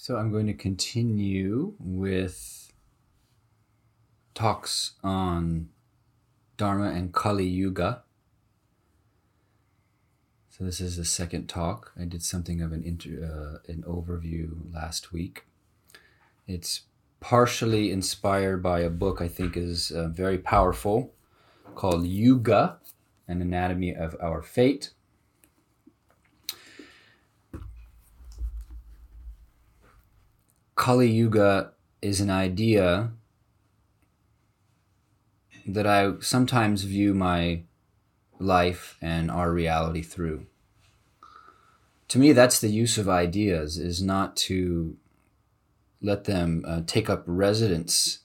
So I'm going to continue with talks on Dharma and Kali Yuga. So this is the second talk. I did something of an inter, uh, an overview last week. It's partially inspired by a book I think is uh, very powerful called Yuga, an anatomy of our fate Kali Yuga is an idea that I sometimes view my life and our reality through. To me, that's the use of ideas, is not to let them uh, take up residence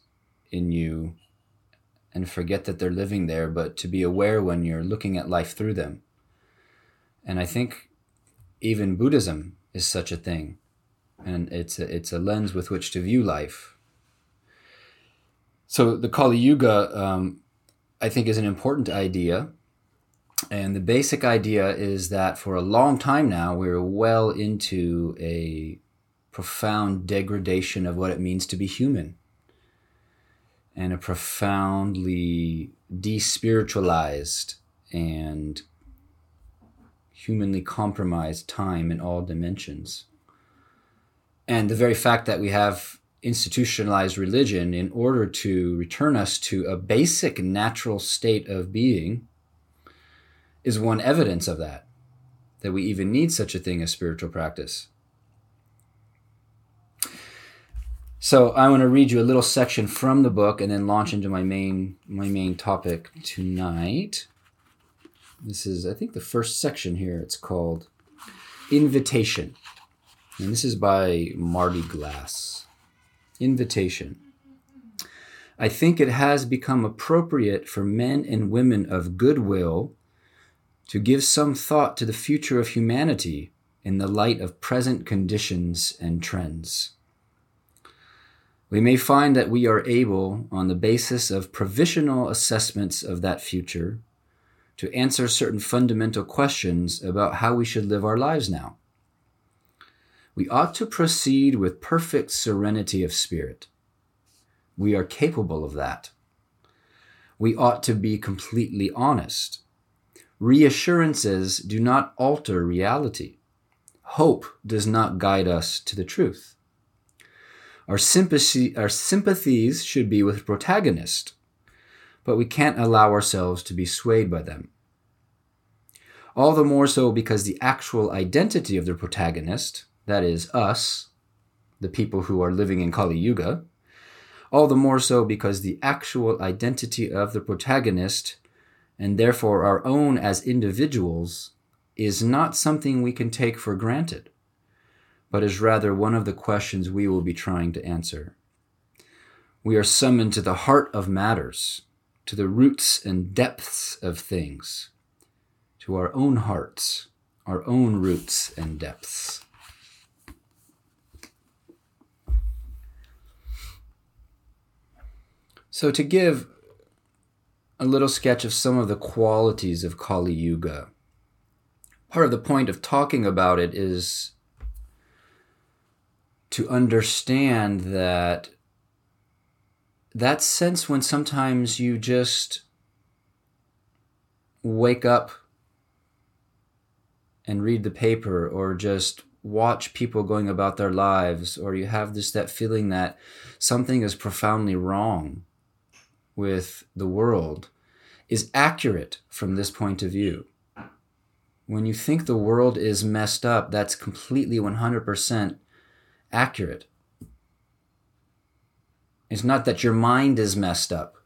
in you and forget that they're living there, but to be aware when you're looking at life through them. And I think even Buddhism is such a thing and it's a, it's a lens with which to view life. So the Kali Yuga, um, I think, is an important idea, and the basic idea is that for a long time now we're well into a profound degradation of what it means to be human, and a profoundly despiritualized and humanly compromised time in all dimensions and the very fact that we have institutionalized religion in order to return us to a basic natural state of being is one evidence of that, that we even need such a thing as spiritual practice. So I want to read you a little section from the book and then launch into my main my main topic tonight. This is I think the first section here. It's called Invitation. And this is by Marty Glass. Invitation. I think it has become appropriate for men and women of goodwill to give some thought to the future of humanity in the light of present conditions and trends. We may find that we are able, on the basis of provisional assessments of that future, to answer certain fundamental questions about how we should live our lives now we ought to proceed with perfect serenity of spirit. We are capable of that. We ought to be completely honest. Reassurances do not alter reality. Hope does not guide us to the truth. Our, sympathy, our sympathies should be with the protagonist, but we can't allow ourselves to be swayed by them. All the more so because the actual identity of the protagonist, that is, us, the people who are living in Kali Yuga, all the more so because the actual identity of the protagonist, and therefore our own as individuals, is not something we can take for granted, but is rather one of the questions we will be trying to answer. We are summoned to the heart of matters, to the roots and depths of things, to our own hearts, our own roots and depths. So, to give a little sketch of some of the qualities of Kali Yuga, part of the point of talking about it is to understand that that sense when sometimes you just wake up and read the paper or just watch people going about their lives or you have this that feeling that something is profoundly wrong with the world is accurate from this point of view. When you think the world is messed up, that's completely 100% accurate. It's not that your mind is messed up.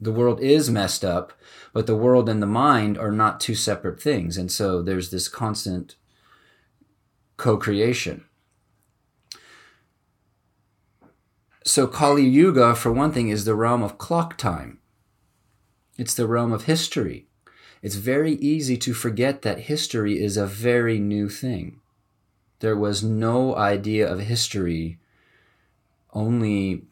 The world is messed up, but the world and the mind are not two separate things. And so there's this constant co creation. So Kali Yuga, for one thing, is the realm of clock time. It's the realm of history. It's very easy to forget that history is a very new thing. There was no idea of history only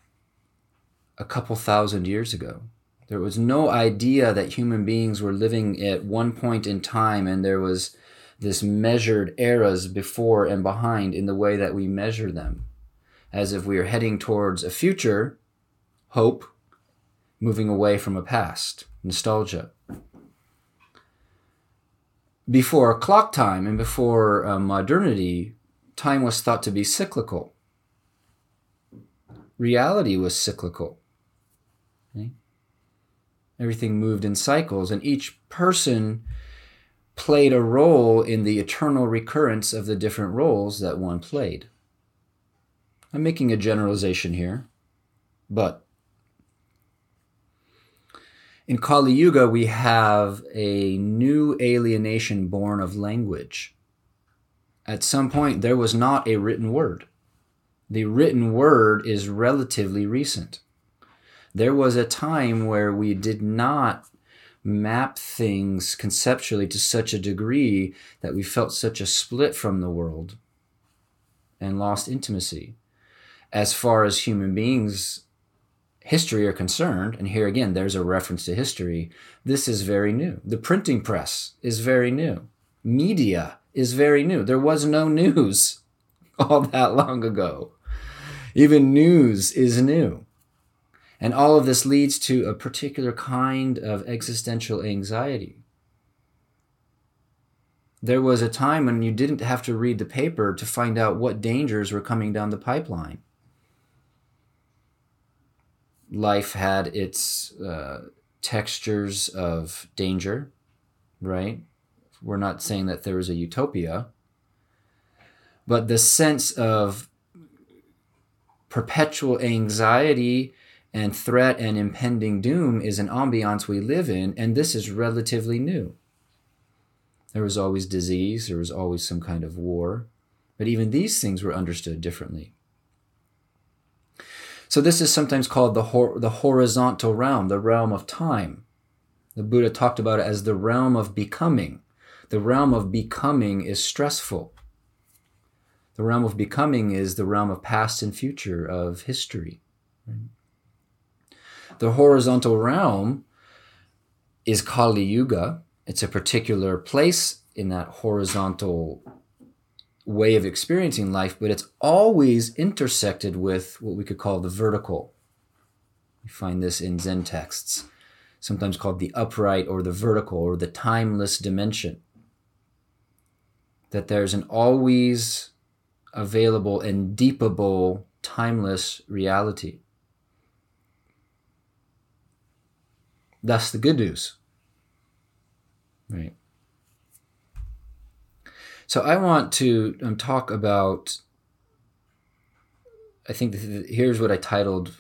a couple thousand years ago. There was no idea that human beings were living at one point in time and there was this measured eras before and behind in the way that we measure them as if we are heading towards a future, hope, moving away from a past, nostalgia. Before clock time and before uh, modernity, time was thought to be cyclical. Reality was cyclical. Okay? Everything moved in cycles, and each person played a role in the eternal recurrence of the different roles that one played. I'm making a generalization here, but in Kali Yuga, we have a new alienation born of language. At some point, there was not a written word. The written word is relatively recent. There was a time where we did not map things conceptually to such a degree that we felt such a split from the world and lost intimacy. As far as human beings' history are concerned, and here again, there's a reference to history, this is very new. The printing press is very new. Media is very new. There was no news all that long ago. Even news is new. And all of this leads to a particular kind of existential anxiety. There was a time when you didn't have to read the paper to find out what dangers were coming down the pipeline. Life had its uh, textures of danger, right? We're not saying that there was a utopia, but the sense of perpetual anxiety and threat and impending doom is an ambiance we live in, and this is relatively new. There was always disease, there was always some kind of war, but even these things were understood differently. So, this is sometimes called the, hor- the horizontal realm, the realm of time. The Buddha talked about it as the realm of becoming. The realm of becoming is stressful. The realm of becoming is the realm of past and future, of history. The horizontal realm is Kali Yuga. It's a particular place in that horizontal way of experiencing life, but it's always intersected with what we could call the vertical. You find this in Zen texts, sometimes called the upright or the vertical or the timeless dimension. That there's an always available and deepable, timeless reality. That's the good news. Right. So I want to um, talk about. I think here's what I titled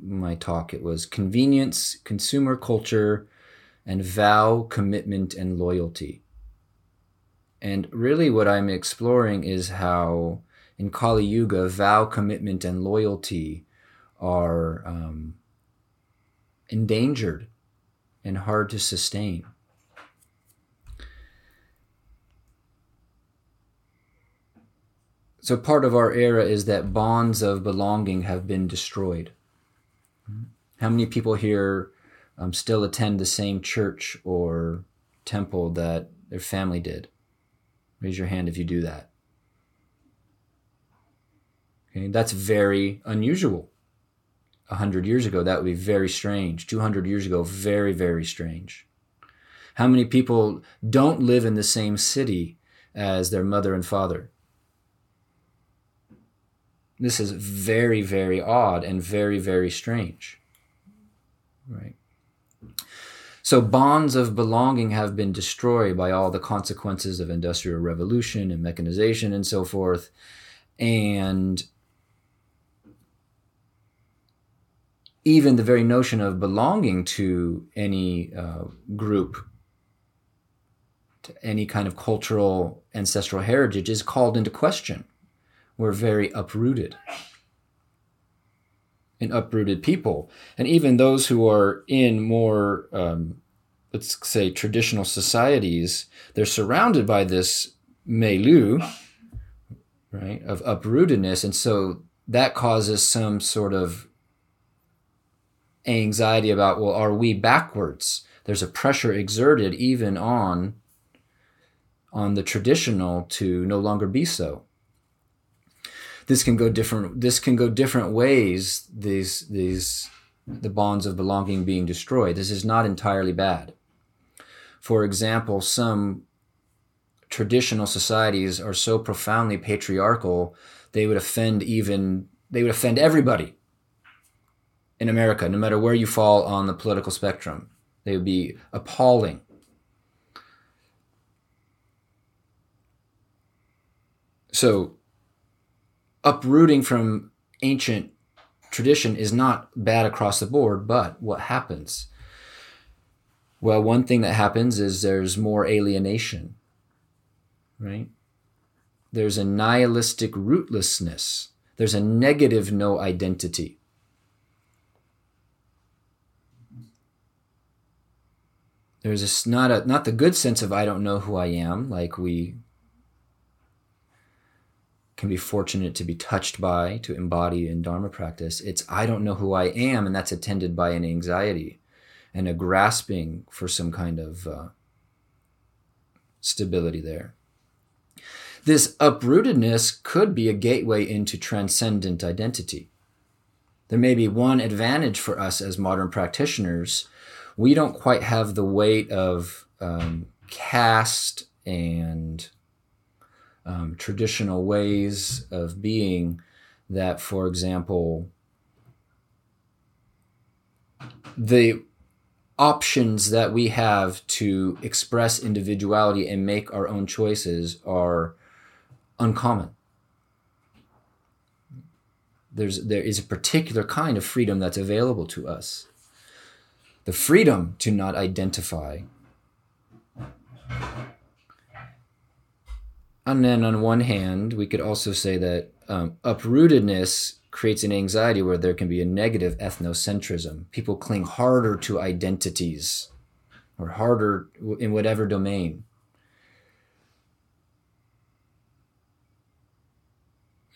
my talk. It was convenience, consumer culture, and vow, commitment, and loyalty. And really, what I'm exploring is how in Kali Yuga, vow, commitment, and loyalty are um, endangered and hard to sustain. So, part of our era is that bonds of belonging have been destroyed. How many people here um, still attend the same church or temple that their family did? Raise your hand if you do that. Okay, that's very unusual. 100 years ago, that would be very strange. 200 years ago, very, very strange. How many people don't live in the same city as their mother and father? This is very, very odd and very, very strange. Right? So, bonds of belonging have been destroyed by all the consequences of industrial revolution and mechanization and so forth. And even the very notion of belonging to any uh, group, to any kind of cultural ancestral heritage, is called into question. We're very uprooted. An uprooted people. And even those who are in more, um, let's say, traditional societies, they're surrounded by this milieu, right, of uprootedness. And so that causes some sort of anxiety about, well, are we backwards? There's a pressure exerted even on on the traditional to no longer be so. This can go different this can go different ways these these the bonds of belonging being destroyed. This is not entirely bad. For example some traditional societies are so profoundly patriarchal they would offend even they would offend everybody in america no matter where you fall on the political spectrum. They would be appalling. So uprooting from ancient tradition is not bad across the board, but what happens? Well, one thing that happens is there's more alienation, right? There's a nihilistic rootlessness. There's a negative no identity. There's a, not a not the good sense of I don't know who I am, like we can be fortunate to be touched by, to embody in Dharma practice. It's I don't know who I am, and that's attended by an anxiety and a grasping for some kind of uh, stability there. This uprootedness could be a gateway into transcendent identity. There may be one advantage for us as modern practitioners. We don't quite have the weight of um, caste and um, traditional ways of being that, for example, the options that we have to express individuality and make our own choices are uncommon. There's, there is a particular kind of freedom that's available to us. The freedom to not identify and then on one hand, we could also say that um, uprootedness creates an anxiety where there can be a negative ethnocentrism. People cling harder to identities or harder in whatever domain.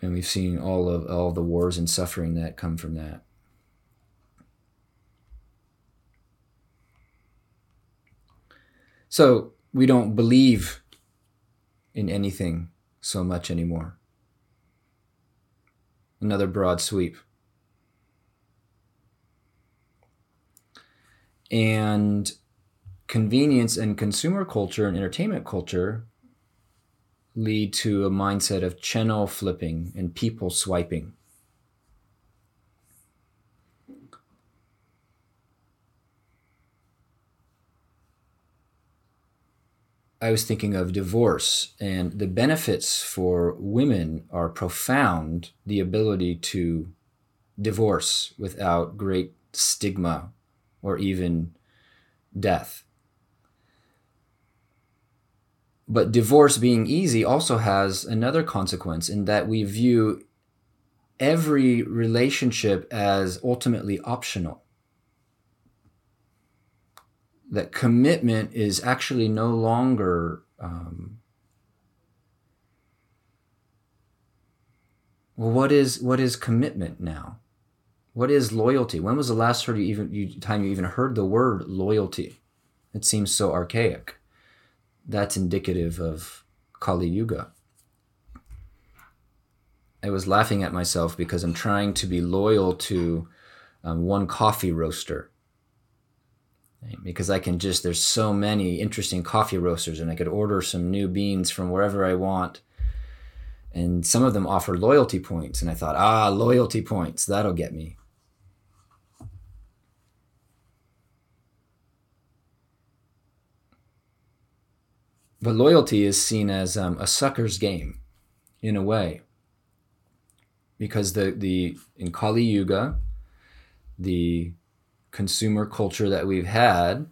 And we've seen all of all the wars and suffering that come from that. So we don't believe in anything so much anymore. Another broad sweep. And convenience and consumer culture and entertainment culture lead to a mindset of channel flipping and people swiping. I was thinking of divorce, and the benefits for women are profound. The ability to divorce without great stigma or even death. But divorce being easy also has another consequence in that we view every relationship as ultimately optional that commitment is actually no longer um, well what is what is commitment now? What is loyalty? When was the last time you even you, time you even heard the word loyalty? It seems so archaic. That's indicative of kali yuga. I was laughing at myself because i'm trying to be loyal to um, one coffee roaster because I can just there's so many interesting coffee roasters and I could order some new beans from wherever I want. And some of them offer loyalty points and I thought, "Ah, loyalty points, that'll get me." But loyalty is seen as um, a sucker's game in a way. Because the the in Kali Yuga, the consumer culture that we've had,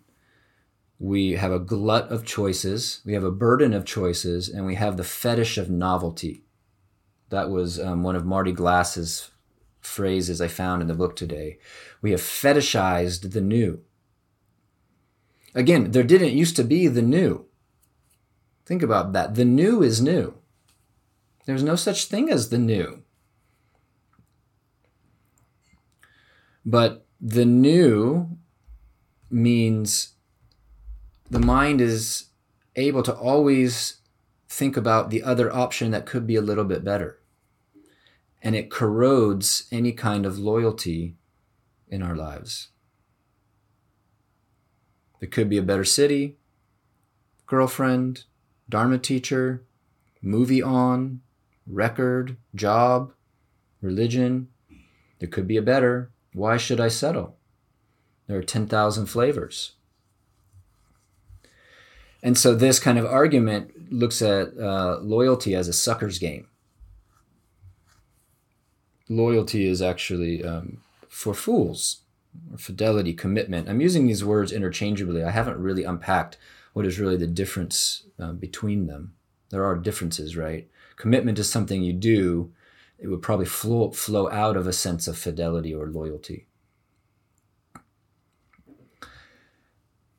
we have a glut of choices, we have a burden of choices, and we have the fetish of novelty. That was um, one of Marty Glass's phrases I found in the book today. We have fetishized the new. Again, there didn't used to be the new. Think about that. The new is new. There's no such thing as the new. But the new means the mind is able to always think about the other option that could be a little bit better. and it corrodes any kind of loyalty in our lives. There could be a better city, girlfriend, Dharma teacher, movie on, record, job, religion. There could be a better. Why should I settle? There are 10,000 flavors. And so this kind of argument looks at uh, loyalty as a sucker's game. Loyalty is actually um, for fools, or fidelity, commitment. I'm using these words interchangeably. I haven't really unpacked what is really the difference uh, between them. There are differences, right? Commitment is something you do. It would probably flow, flow out of a sense of fidelity or loyalty.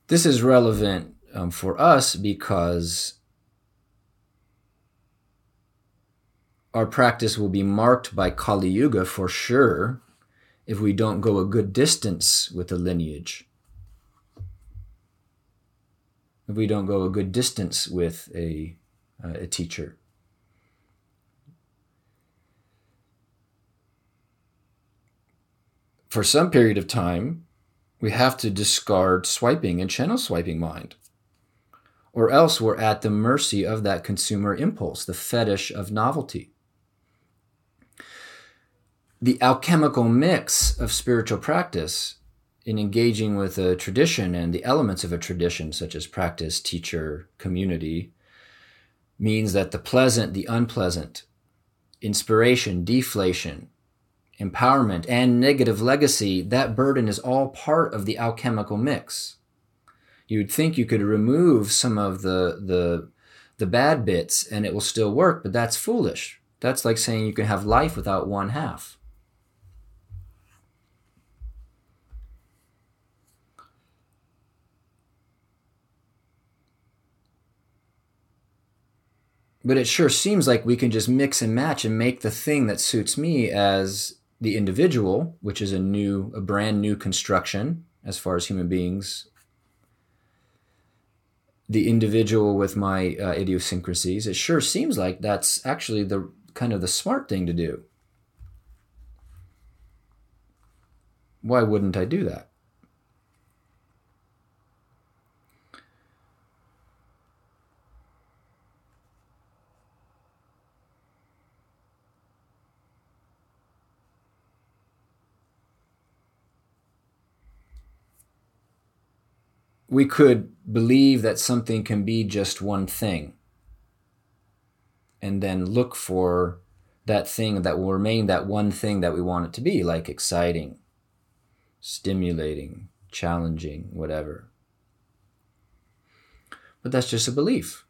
This is relevant um, for us because our practice will be marked by Kali Yuga for sure if we don't go a good distance with the lineage. If we don't go a good distance with a, uh, a teacher. For some period of time, we have to discard swiping and channel swiping mind. Or else we're at the mercy of that consumer impulse, the fetish of novelty the alchemical mix of spiritual practice in engaging with a tradition and the elements of a tradition, such as practice, teacher, community, means that the pleasant, the unpleasant, inspiration, deflation, empowerment, and negative legacy, that burden is all part of the alchemical mix. You'd think you could remove some of the, the, the bad bits and it will still work, but that's foolish. That's like saying you can have life without one half. but it sure seems like we can just mix and match and make the thing that suits me as the individual, which is a new, a brand new construction as far as human beings. The individual with my uh, idiosyncrasies. It sure seems like that's actually the kind of the smart thing to do. Why wouldn't I do that? We could believe that something can be just one thing and then look for that thing that will remain that one thing that we want it to be, like exciting, stimulating, challenging, whatever. But that's just a belief.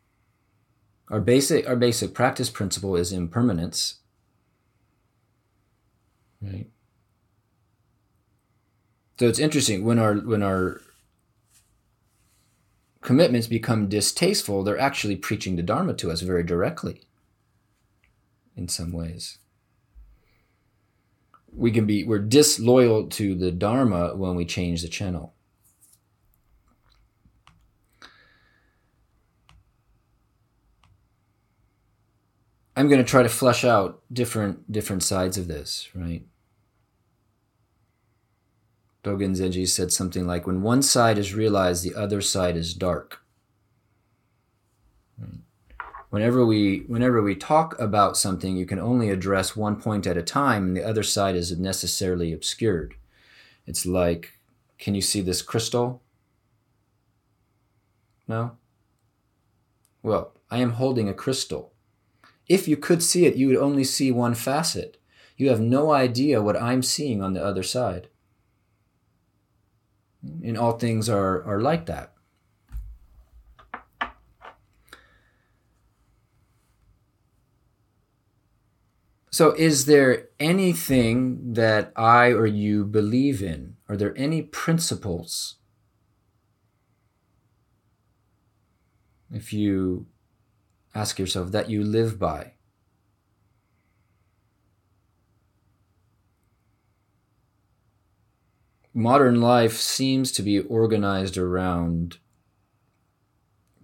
Our basic, our basic practice principle is impermanence. Right. So it's interesting when our when our commitments become distasteful, they're actually preaching the Dharma to us very directly in some ways. We can be, we're disloyal to the Dharma when we change the channel. I'm going to try to flesh out different different sides of this, right? Dogen Zenji said something like, when one side is realized, the other side is dark. Hmm. Whenever we, whenever we talk about something, you can only address one point at a time, and the other side is necessarily obscured. It's like, can you see this crystal? No? Well, I am holding a crystal. If you could see it, you would only see one facet. You have no idea what I'm seeing on the other side and all things are, are like that. So, is there anything that I or you believe in? Are there any principles? If you ask yourself that you live by, modern life seems to be organized around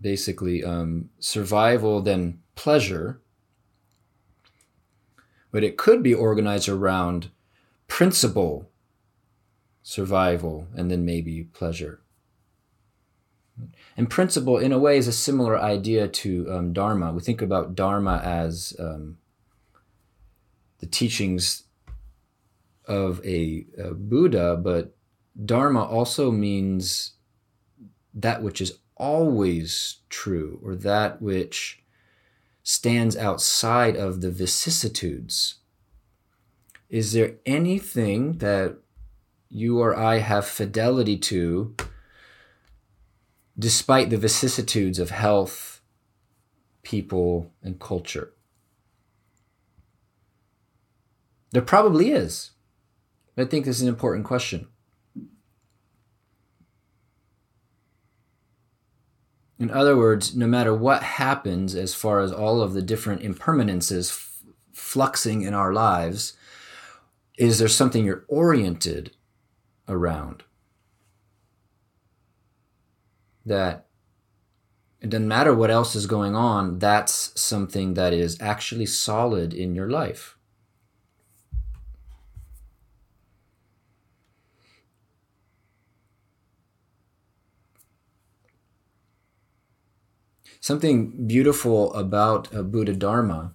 basically um, survival, then pleasure, but it could be organized around principle, survival, and then maybe pleasure. And principle, in a way, is a similar idea to um, Dharma. We think about Dharma as um, the teachings of a, a Buddha, but Dharma also means that which is always true or that which stands outside of the vicissitudes. Is there anything that you or I have fidelity to despite the vicissitudes of health, people, and culture? There probably is. I think this is an important question. In other words, no matter what happens as far as all of the different impermanences f- fluxing in our lives, is there something you're oriented around? That it doesn't matter what else is going on, that's something that is actually solid in your life. Something beautiful about Buddha Dharma.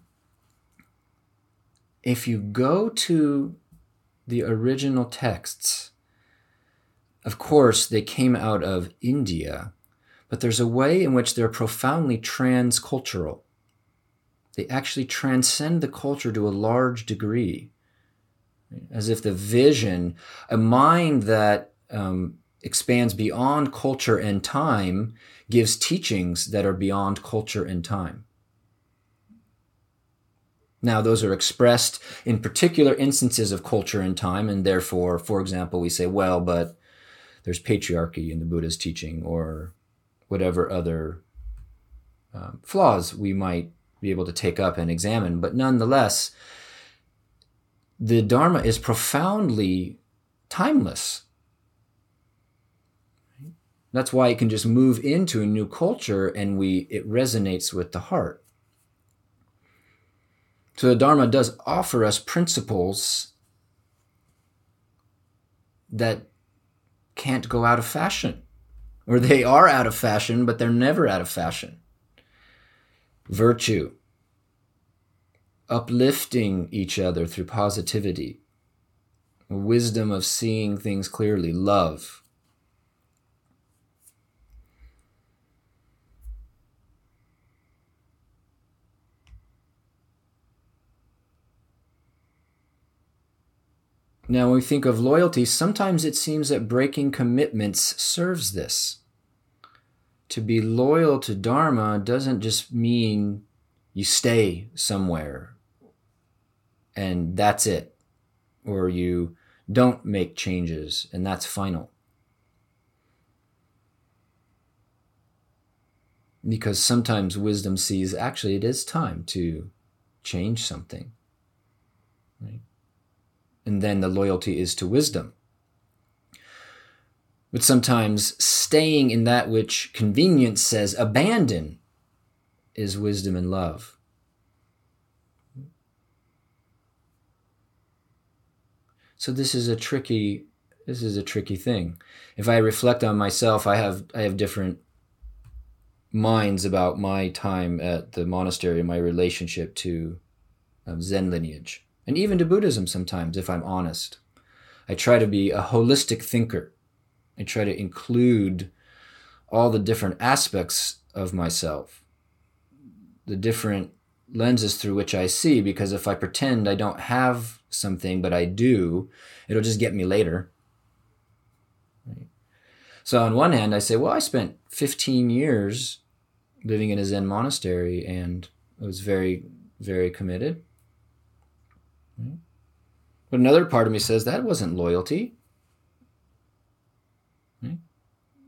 If you go to the original texts, of course, they came out of India, but there's a way in which they're profoundly transcultural. They actually transcend the culture to a large degree, as if the vision, a mind that um, expands beyond culture and time, gives teachings that are beyond culture and time. Now, those are expressed in particular instances of culture and time, and therefore, for example, we say, well, but there's patriarchy in the Buddha's teaching, or whatever other um, flaws we might be able to take up and examine. But nonetheless, the Dharma is profoundly timeless. That's why it can just move into a new culture and we it resonates with the heart. So the Dharma does offer us principles that can't go out of fashion. Or they are out of fashion, but they're never out of fashion. Virtue, uplifting each other through positivity, wisdom of seeing things clearly, love, Now, when we think of loyalty, sometimes it seems that breaking commitments serves this. To be loyal to Dharma doesn't just mean you stay somewhere and that's it, or you don't make changes and that's final. Because sometimes wisdom sees actually it is time to change something. And then the loyalty is to wisdom. But sometimes staying in that which convenience says abandon is wisdom and love. So this is a tricky this is a tricky thing. If I reflect on myself, I have I have different minds about my time at the monastery and my relationship to um, Zen lineage and even to Buddhism sometimes, if I'm honest. I try to be a holistic thinker. I try to include all the different aspects of myself, the different lenses through which I see, because if I pretend I don't have something, but I do, it'll just get me later. So, on one hand, I say, well, I spent 15 years living in a Zen monastery and I was very, very committed. But another part of me says that wasn't loyalty. Hmm?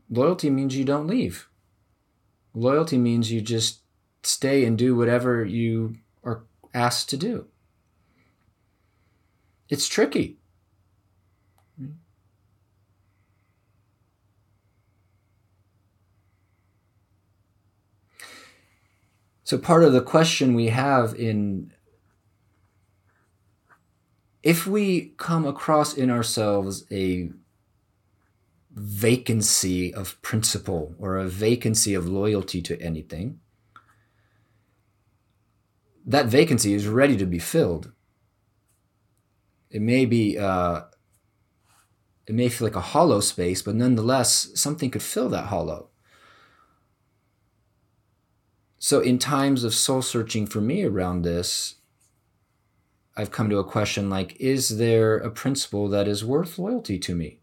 Loyalty means you don't leave. Loyalty means you just stay and do whatever you are asked to do. It's tricky. Hmm? So, part of the question we have in if we come across in ourselves a vacancy of principle or a vacancy of loyalty to anything, that vacancy is ready to be filled. It may be, uh, it may feel like a hollow space, but nonetheless, something could fill that hollow. So, in times of soul searching for me around this, I've come to a question like Is there a principle that is worth loyalty to me?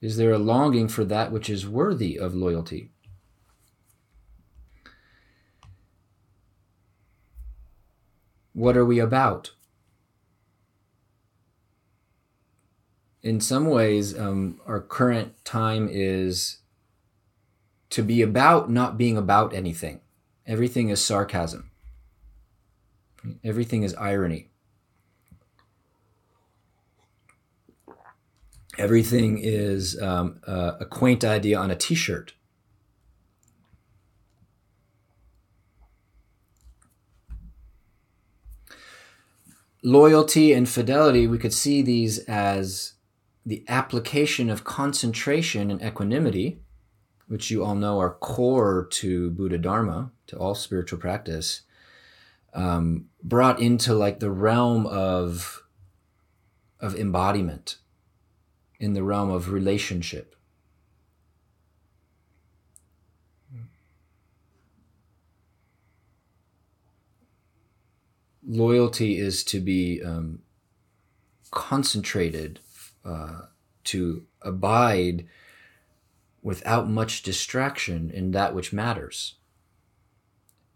Is there a longing for that which is worthy of loyalty? What are we about? In some ways, um, our current time is to be about not being about anything. Everything is sarcasm, everything is irony. Everything is um, a, a quaint idea on a t shirt. Loyalty and fidelity, we could see these as the application of concentration and equanimity, which you all know are core to Buddha Dharma, to all spiritual practice, um, brought into like the realm of of embodiment in the realm of relationship. Loyalty is to be um, concentrated, uh, to abide without much distraction in that which matters,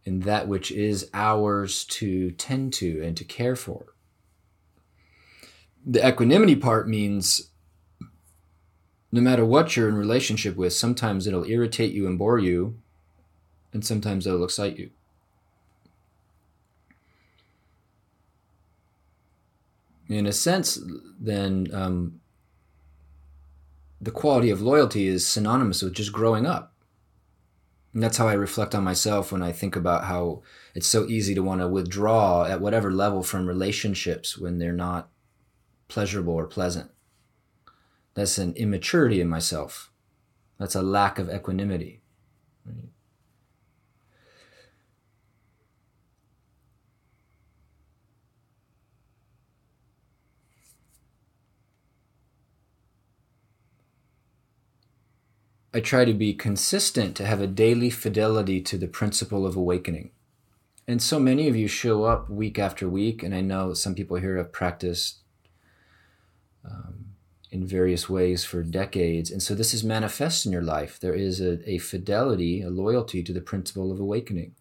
in that which is ours to tend to and to care for. The equanimity part means no matter what you're in relationship with, sometimes it'll irritate you and bore you, and sometimes it'll excite you. In a sense, then, um, the quality of loyalty is synonymous with just growing up. And that's how I reflect on myself when I think about how it's so easy to want to withdraw at whatever level from relationships when they're not pleasurable or pleasant. That's an immaturity in myself. That's a lack of equanimity. Right? I try to be consistent to have a daily fidelity to the principle of awakening. And so many of you show up week after week, and I know some people here have practiced um, in various ways for decades. And so this is manifest in your life. There is a, a fidelity, a loyalty to the principle of awakening.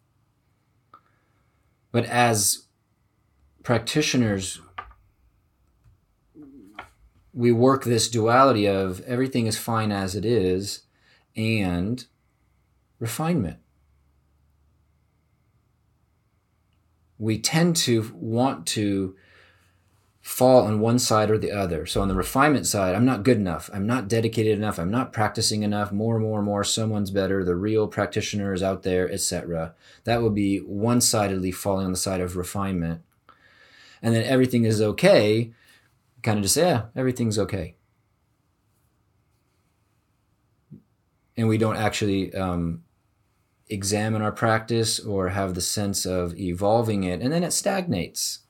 But as practitioners, we work this duality of everything is fine as it is and refinement. We tend to want to fall on one side or the other. So on the refinement side, I'm not good enough. I'm not dedicated enough. I'm not practicing enough. More and more and more, someone's better. The real practitioner is out there, etc. That would be one-sidedly falling on the side of refinement. And then everything is okay. Kind of just yeah, everything's okay. And we don't actually um, examine our practice or have the sense of evolving it, and then it stagnates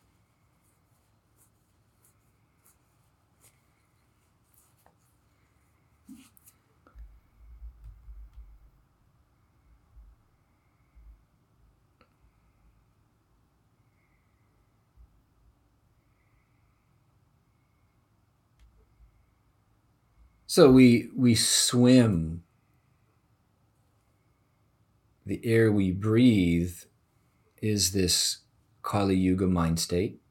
So we we swim. The air we breathe is this Kali Yuga mind state.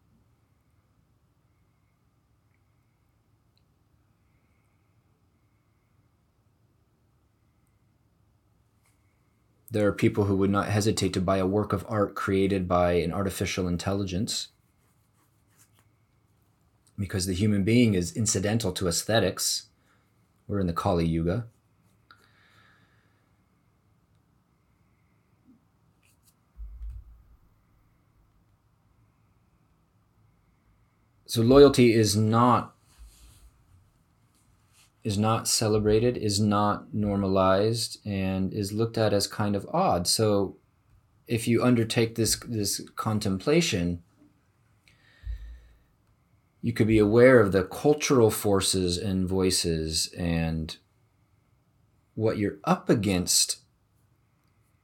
There are people who would not hesitate to buy a work of art created by an artificial intelligence because the human being is incidental to aesthetics. We're in the Kali Yuga. So loyalty is not is not celebrated, is not normalized, and is looked at as kind of odd. So if you undertake this this contemplation, you could be aware of the cultural forces and voices and what you're up against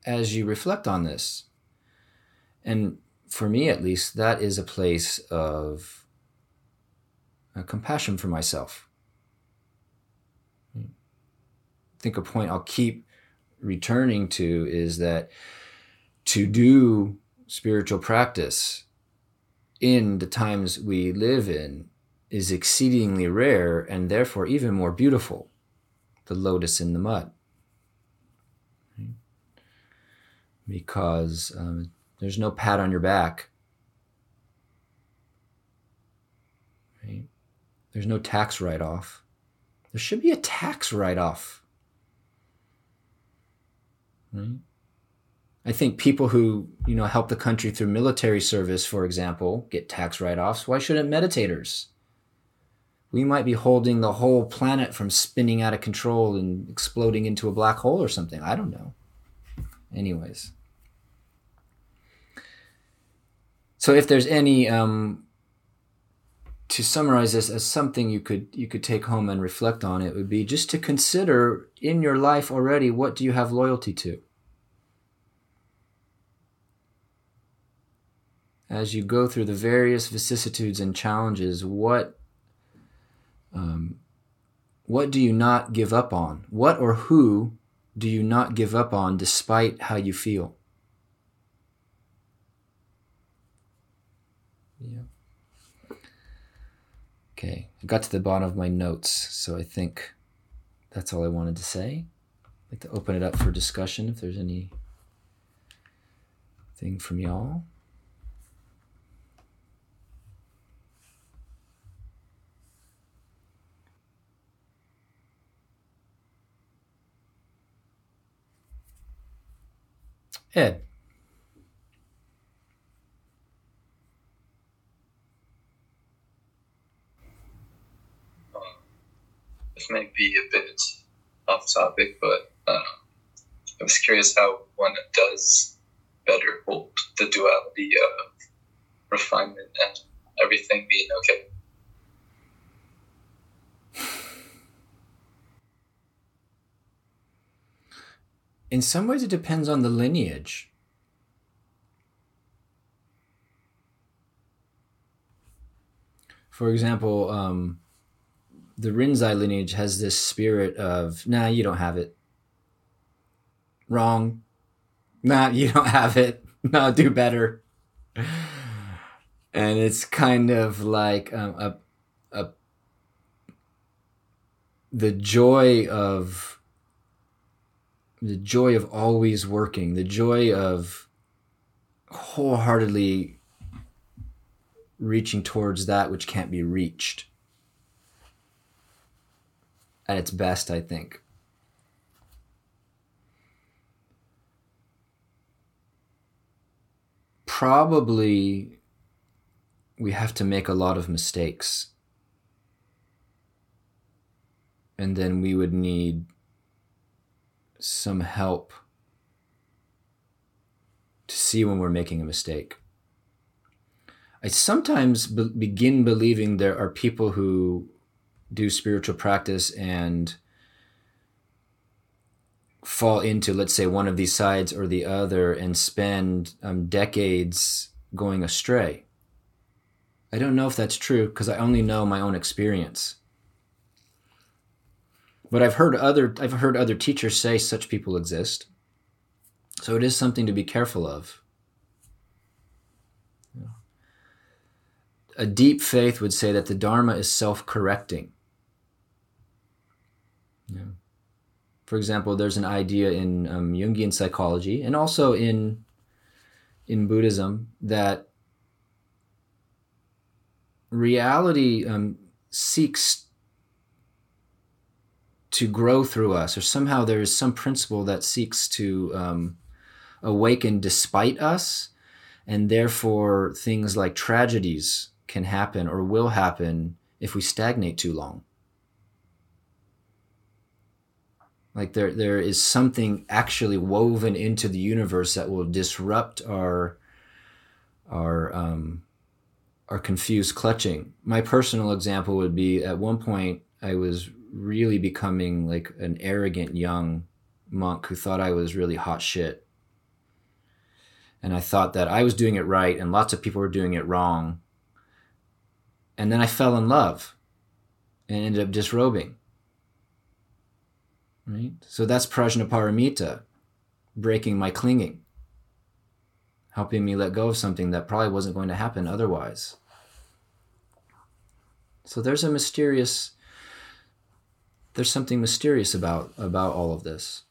as you reflect on this. And for me, at least, that is a place of uh, compassion for myself. I think a point I'll keep returning to is that to do spiritual practice in the times we live in is exceedingly rare and therefore even more beautiful. The lotus in the mud. Because um, there's no pat on your back. Right? There's no tax write off. There should be a tax write off. Right? I think people who, you know, help the country through military service, for example, get tax write-offs. Why shouldn't meditators? We might be holding the whole planet from spinning out of control and exploding into a black hole or something. I don't know. Anyways. So if there's any um, to summarize this as something you could you could take home and reflect on, it would be just to consider in your life already what do you have loyalty to? as you go through the various vicissitudes and challenges, what um, what do you not give up on? What or who do you not give up on despite how you feel? Yeah. Okay, I got to the bottom of my notes, so I think that's all I wanted to say. I'd like to open it up for discussion if there's any thing from y'all. Ed. Um, this may be a bit off topic, but uh, I was curious how one does better hold the duality of refinement and everything being okay. in some ways, it depends on the lineage. For example, um, the Rinzai lineage has this spirit of, nah, you don't have it. Wrong. Nah, you don't have it. No, do better. And it's kind of like um, a, a, the joy of the joy of always working, the joy of wholeheartedly reaching towards that which can't be reached at its best, I think. Probably we have to make a lot of mistakes. And then we would need some help to see when we're making a mistake. I sometimes be- begin believing there are people who do spiritual practice and fall into, let's say, one of these sides or the other and spend um, decades going astray. I don't know if that's true because I only know my own experience. But I've heard other I've heard other teachers say such people exist. So it is something to be careful of. A deep faith would say that the Dharma is self-correcting. Yeah. For example, there's an idea in um, Jungian psychology and also in in Buddhism that reality um, seeks to grow through us, or somehow there is some principle that seeks to um, awaken despite us, and therefore things like tragedies can happen or will happen if we stagnate too long. Like there, there is something actually woven into the universe that will disrupt our, our, um, our confused clutching. My personal example would be at one point I was really becoming like an arrogant young monk who thought I was really hot shit. And I thought that I was doing it right and lots of people were doing it wrong. And then I fell in love and ended up disrobing. Right? So that's prajnaparamita, breaking my clinging, helping me let go of something that probably wasn't going to happen otherwise. So there's a mysterious there's something mysterious about about all of this.